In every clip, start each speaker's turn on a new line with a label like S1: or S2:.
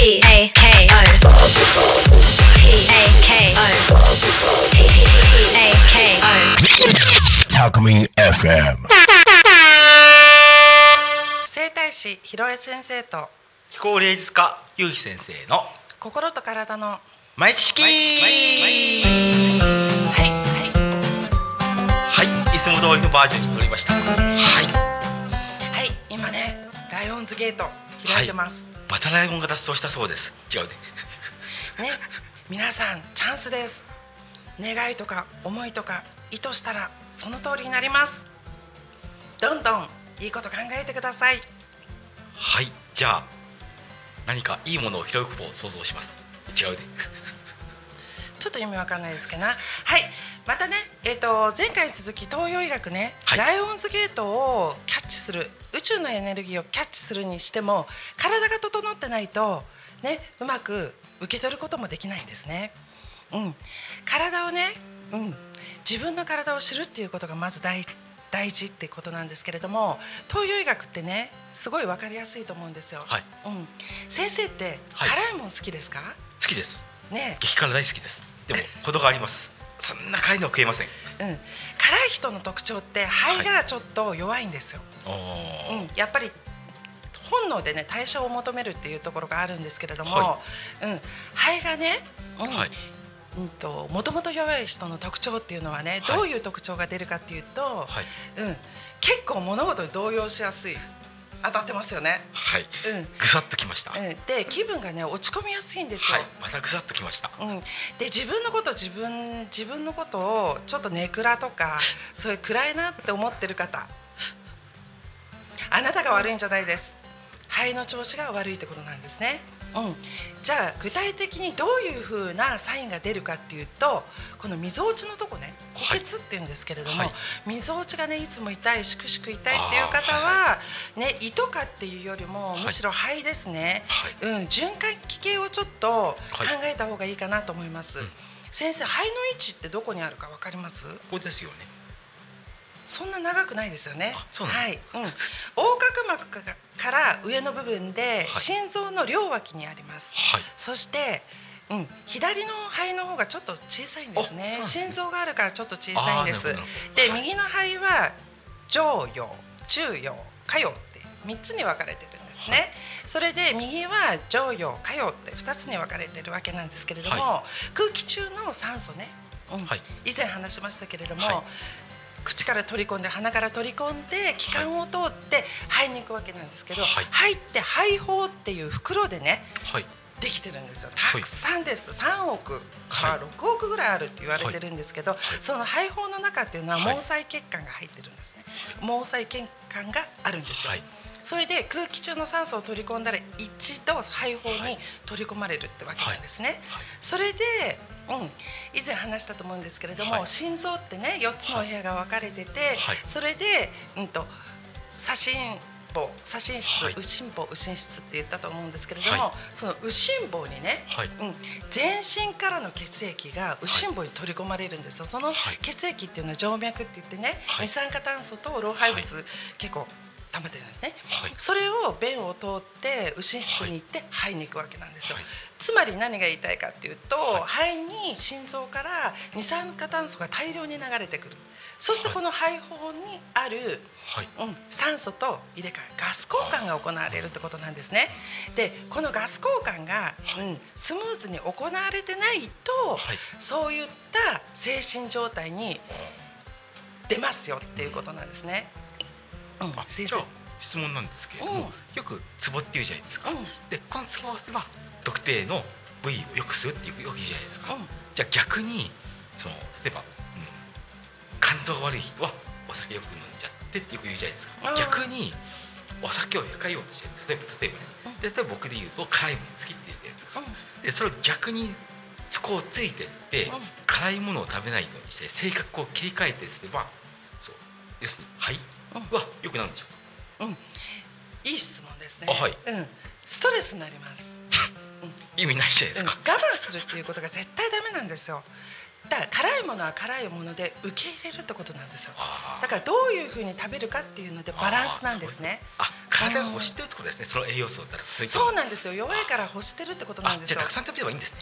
S1: A K O A K O A K O
S2: Talkme FM.
S3: 整体師ひろえ先生と。
S4: 気候霊術家ゆうひ先生の
S3: 心と体の。
S4: 毎知識。
S3: はいは
S4: はいいつも通りのバージョンに乗りました。はい。
S3: い。はい今ねライオンズゲート開いてます、
S4: またライオンが脱走したそうです。違うね。
S3: ね皆さんチャンスです。願いとか思いとか意図したらその通りになります。どんどんいいこと考えてください。
S4: はいじゃあ何かいいものを拾うことを想像します。違うね。
S3: ちょっと意味わかんないですけどな。はいまたねえっ、と前回に続き東洋医学ね、
S4: はい。
S3: ライオンズゲートをキャッチする宇宙のエネルギーをキャッチするにしても体が整ってないとねうまく受け取ることもできないんですね。うん、体をね、うん、自分の体を知るっていうことがまず大大事ってことなんですけれども東洋医学ってねすごい分かりやすいと思うんですよ。
S4: はい。
S3: うん、先生って
S4: はい。
S3: 辛いもん好きですか、
S4: 好きです。
S3: ね。
S4: 激辛大好きです。でも ことがありますそんな辛いのは食えません。
S3: うん、辛い人の特徴って肺がちょっと弱いんですよ。
S4: おー。
S3: うん、やっぱり本能でね代謝を求めるっていうところがあるんですけれども、
S4: は
S3: うん、肺がね、うん。
S4: はい。
S3: うんともともと弱い人の特徴っていうのはね、
S4: はい。
S3: どういう特徴が出るかっていうと、
S4: はい。
S3: うん、結構物事に動揺しやすい当たってますよね。
S4: はい。
S3: うん。
S4: ぐさっときました。はい
S3: うん、で気分がね落ち込みやすいんですよ。
S4: またぐさっときました。
S3: うん、で自分のこと自分自分のことをちょっとネクラとか そういう暗いなって思ってる方。あなたが悪いんじゃないです。肺の調子が悪いってことなんですね、うん、じゃあ具体的にどういうふうなサインが出るかっていうとこのみぞおちのとこね
S4: はい
S3: 虎血っていうんですけれども、
S4: はい。
S3: みぞおちがねいつも痛いしくしく痛いっていう方は、ね胃とかっていうよりも
S4: はい。
S3: むしろ肺ですね、
S4: はい。
S3: うん、循環器系をちょっと考えた方がいいかなと思います、
S4: うん。
S3: 先生肺の位置ってどこにあるかわかります？
S4: ここですよね。
S3: そんな長くないですよね。はい、うん、横隔膜かから上の部分で
S4: い。
S3: 心臓の両脇にあります、
S4: はい。
S3: そしてうん、左の肺の方がちょっと小さいんですね。
S4: ね。
S3: 心臓があるからちょっと小さいんです。で、
S4: はい。
S3: 右の肺は上葉中葉下葉って3つに分かれてるんですね、それで右は上葉下葉って2つに分かれてるわけなんですけれども、
S4: は
S3: 空気中の酸素ね、うん。
S4: はい。
S3: 以前話しましたけれども、
S4: はい。
S3: 口から取り込んで鼻から取り込んで気管を通って肺に行くわけなんですけど、
S4: はい。
S3: 肺って肺胞っていう袋でね
S4: はい
S3: できてるんですよ。
S4: はい。
S3: たくさんです、3億から
S4: はい。
S3: 6億ぐらいあるって言われてるんですけど、その肺胞の中っていうのは
S4: はい。
S3: 毛細血管が入ってるんですね、毛細血管があるんですよ、
S4: はい。
S3: それで空気中の酸素を取り込んだら一度肺胞に取り込まれるってわけなんですね、
S4: はい。
S3: それで、うん、以前話したと思うんですけれども、
S4: はい。
S3: 心臓ってね4つのお部屋が分かれてて、
S4: はい。
S3: それで、うん、と左心房左心室、
S4: はい。
S3: 右心房右心室って言ったと思うんですけれども、
S4: はい。
S3: その右心房にね、
S4: はい。
S3: うん、全身からの血液が右心房に取り込まれるんですよ、その
S4: はい。
S3: 血液っていうのは静脈って言ってね、
S4: はい。
S3: 二酸化炭素と老廃物、結構溜まってるんですね、
S4: はい。
S3: それを便を通って右心室に行って肺に行くわけなんですよ、
S4: はい。
S3: つまり何が言いたいかっていうと、肺に心臓から二酸化炭素が大量に流れてくる。そしてこの肺胞にある、
S4: はい。
S3: うん、酸素と入れ替えガス交換が行われるってことなんですね。でこのガス交換が、うん、スムーズに行われてないと、
S4: はい。
S3: そういった精神状態に出ますよっていうことなんですね。
S4: じゃあ質問なんですけれども、
S3: うん。
S4: よくツボって言うじゃないですか、
S3: うん。
S4: でこのツボは特定の部位を良くするっていうよく言うじゃないですか、
S3: うん。
S4: じゃあ逆にその例えば、うん肝臓が悪い人はお酒よく飲んじゃってってよく言うじゃないですか。
S3: うん。
S4: 逆にお酒を控えようとして例えば例えばね、で例えば僕で言うと辛いもの好きって言うじゃないですか、でそれを逆にそこをついてって、
S3: うん。
S4: 辛いものを食べないようにして性格を切り替えてすればそう要するに肺は良くなるんでしょうか、
S3: うん、いい質問ですね。
S4: あはい。
S3: うん、ストレスになります。
S4: 意味ないじゃないですか、
S3: うん、我慢するっていうことが絶対ダメなんですよ。だから辛いものは辛いもので受け入れるってことなんですよ。だからどういうふうに食べるかっていうのでバランスなんですね。
S4: あ体が欲してるってことですね、その栄養素だ
S3: そうなんですよ。弱いから欲してるってことなんですよ。
S4: じゃあたくさん食べればいいんですね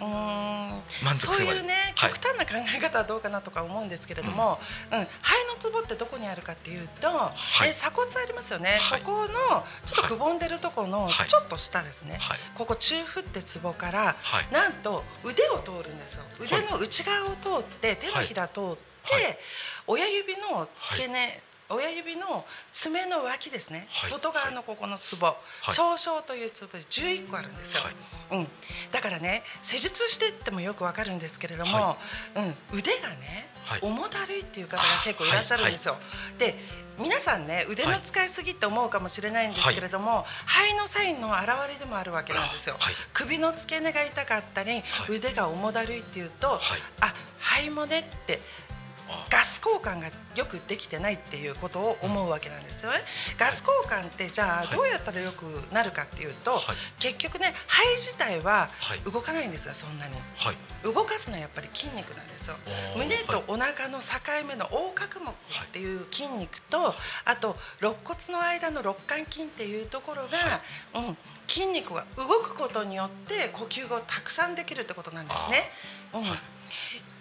S4: 満足
S3: そういうね
S4: はい。
S3: 極端な考え方はどうかなとか思うんですけれども、うん。肺のツボってどこにあるかっていうと、
S4: はい。
S3: え鎖骨ありますよね、
S4: はい。
S3: ここのちょっとくぼんでるところの
S4: はい。
S3: ちょっと下ですね、
S4: はい。
S3: ここ中腹ってツボから、
S4: はい。
S3: なんと腕を通るんですよ。腕の内側を通って手のひら通って、
S4: はい。
S3: 親指の付け根、親指の爪の脇ですね、
S4: はい。
S3: 外側のここのツボ、小々というツボで11個あるんですよ、
S4: はい。
S3: うん、だからね施術してってもよくわかるんですけれども、
S4: は
S3: うん、腕がね、
S4: はい。
S3: 重だるいっていう方が結構いらっしゃるんですよ。で皆さんね腕の使いすぎって思うかもしれないんですけれども、肺のサインの表れでもあるわけなんですよ。
S4: はい。
S3: 首の付け根が痛かったり、
S4: はい。
S3: 腕が重だるいっていうと、
S4: はい。
S3: あ肺もねって
S4: あ
S3: ガス交換がよくできてないっていうことを思うわけなんですよね。ガス交換ってじゃあ
S4: はい。
S3: どうやったらよくなるかっていうと、
S4: はい。
S3: 結局ね肺自体は
S4: はい。
S3: 動かないんですよそんなに。
S4: はい。
S3: 動かすのはやっぱり筋肉なんですよ。胸とお腹の境目の横隔膜っていう筋肉と、あと肋骨の間の肋間筋っていうところが、うん、筋肉が動くことによって呼吸がたくさんできるってことなんですね。うん
S4: はい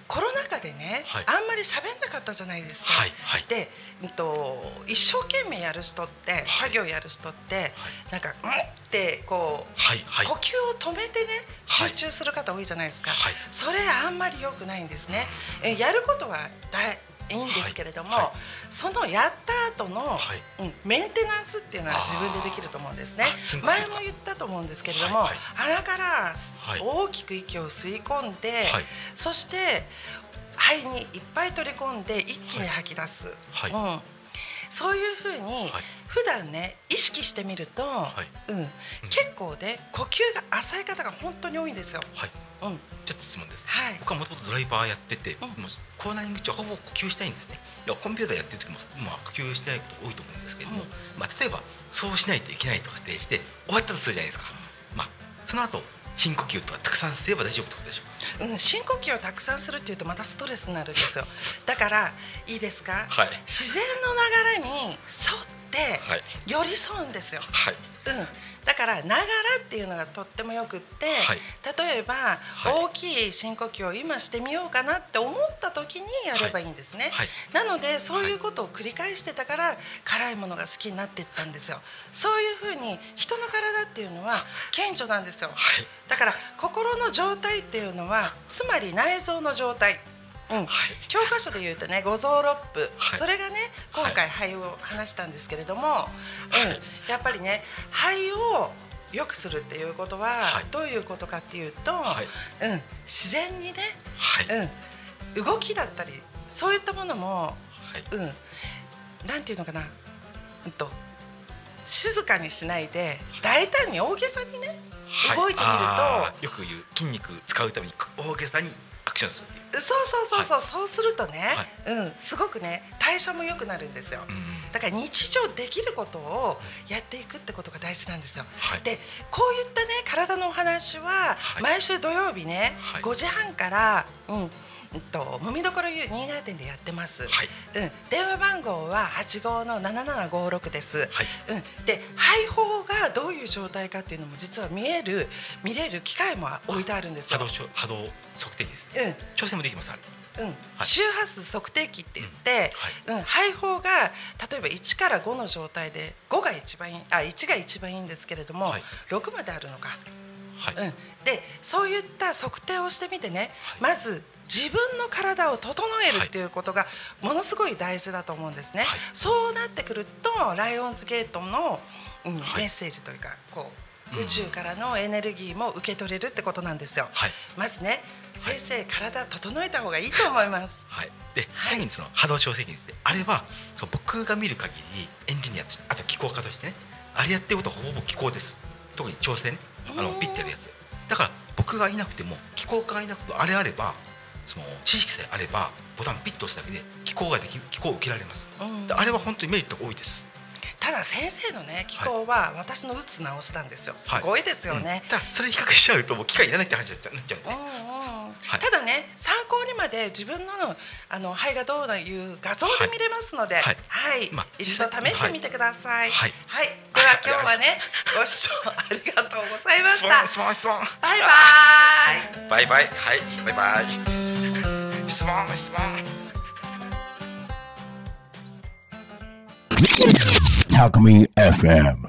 S3: コロナ禍でね、
S4: はい。
S3: あんまり喋んなかったじゃないですか。
S4: はいはい。
S3: で、うんと、一生懸命やる人って、作業やる人って、なんか「うん?」ってこう呼吸を止めてね
S4: はい。
S3: 集中する方多いじゃないですか、
S4: はい。
S3: それあんまり良くないんですね。えやることは大いいんですけれども、
S4: はい。はい
S3: そのやった後の、
S4: はい。
S3: うん、メンテナンスっていうのは自分でできると思うんですね。前も言ったと思うんですけれども、
S4: はいはい。
S3: 鼻から
S4: はい。
S3: 大きく息を吸い込んで、
S4: はい。
S3: そして肺にいっぱい取り込んで一気に吐き出す、
S4: はい。
S3: うん、そういうふうに
S4: はい。
S3: 普段ね意識してみると、
S4: い。
S3: うん、結構ね呼吸が浅い方が本当に多いんですよ。
S4: ちょっと質問です、
S3: はい。
S4: 僕はもともとドライバーやってて、
S3: うん。
S4: もうコーナリング中はほぼ呼吸したいんですね。いやコンピューターやってる時も、まあ、呼吸してないこと多いと思うんですけれども、
S3: うん。
S4: まあ、例えばそうしないといけないと仮定して終わったとするじゃないですか、まあ、その後深呼吸とかたくさんすれば大丈夫ってことでしょうか？
S3: うん、深呼吸をたくさんするっていうとまたストレスになるんですよ。だからいいですか、
S4: はい。
S3: 自然の流れに沿って
S4: はい。
S3: 寄り添うんですよ。
S4: はい。
S3: うん、だからながらっていうのがとってもよくって、
S4: はい。
S3: 例えば、
S4: はい。
S3: 大きい深呼吸を今してみようかなって思った時にやればいいんですね、
S4: はい。
S3: なのでそういうことを繰り返してたから辛いものが好きになっていったんですよ。そういうふうに人の体っていうのは顕著なんですよ、
S4: はい。
S3: だから心の状態っていうのはつまり内臓の状態うん、
S4: はい。
S3: 教科書で言うとね五臓六腑、
S4: はい。
S3: それがね今回肺を話したんですけれども、
S4: い。
S3: うん、やっぱりね肺を良くするっていうことは、
S4: はい。
S3: どういうことかっていうと、
S4: はい。
S3: うん、自然にね、
S4: はい。
S3: うん、動きだったりそういったものも、
S4: はい。
S3: うん、なんていうのかな、うんと静かにしないで大胆に大げさにね
S4: はい。
S3: 動いてみると
S4: よく言う。筋肉使うために大げさにアクションする。っていう
S3: そうそうそうそう、そうするとね、
S4: は
S3: うん、すごくね代謝も良くなるんですよ。
S4: うん
S3: だから日常できることをやっていくってことが大事なんですよ。
S4: はい。
S3: でこういったね体のお話は
S4: はい。
S3: 毎週土曜日ね、
S4: はい。
S3: 5時半から、うんうんともみどころゆ新潟店でやってます。
S4: はい。
S3: うん、電話番号は八五の七七五六です。
S4: はい。
S3: うん、で肺胞がどういう状態かっていうのも実は見える見れる機械も置いてあるんですよ。
S4: 波動波動測定器です。ね
S3: うん。
S4: 調整もできます
S3: 周波数測定器って言って、うん。肺胞が例えば1から5の状態で5が一番いいあ1が一番いいんですけれども、
S4: はい。
S3: 6まであるのか、
S4: はい、
S3: うん、でそういった測定をしてみてね、まず自分の体を整えるっていうことがものすごい大事だと思うんですね。
S4: はい。
S3: そうなってくるとライオンズゲートの、うん
S4: はい。
S3: メッセージというかこう
S4: うん
S3: 宇宙からのエネルギーも受け取れるってことなんですよ。
S4: はい。
S3: まずね
S4: はい。
S3: 先生、体整えた方がいいと思います。
S4: はい、で、
S3: はい。
S4: 最後にその波動調整器ですねあれはそう僕が見る限りエンジニアとしてあと機構家としてねあれやってることはほぼ機構です。特に調整ねあの
S3: うん
S4: ピッてやるやつ。だから僕がいなくても機構家がいなくてもあれあればその知識さえあればボタンピッと押すだけで機構ができ機構を受けられます、あれは本当にメリットが多いです
S3: ただ先生のね気候は私のうつ直したんですよ。す
S4: はい。
S3: ごいですよね。
S4: うん。ただそれ比較しちゃうともう機械いらないって話になっちゃうんで、
S3: うんうん
S4: はい。
S3: ただね参考にまで自分のあの肺がどういう画像で見れますので、は
S4: はい。い
S3: はい。
S4: まあ
S3: 一度試してみてください。
S4: はい。
S3: では今日はね ご視聴ありがとうございました。
S4: 質問質問
S3: バイバイ。
S4: バイバイ。はい。バイバイ。質問質問
S2: Alchemy FM.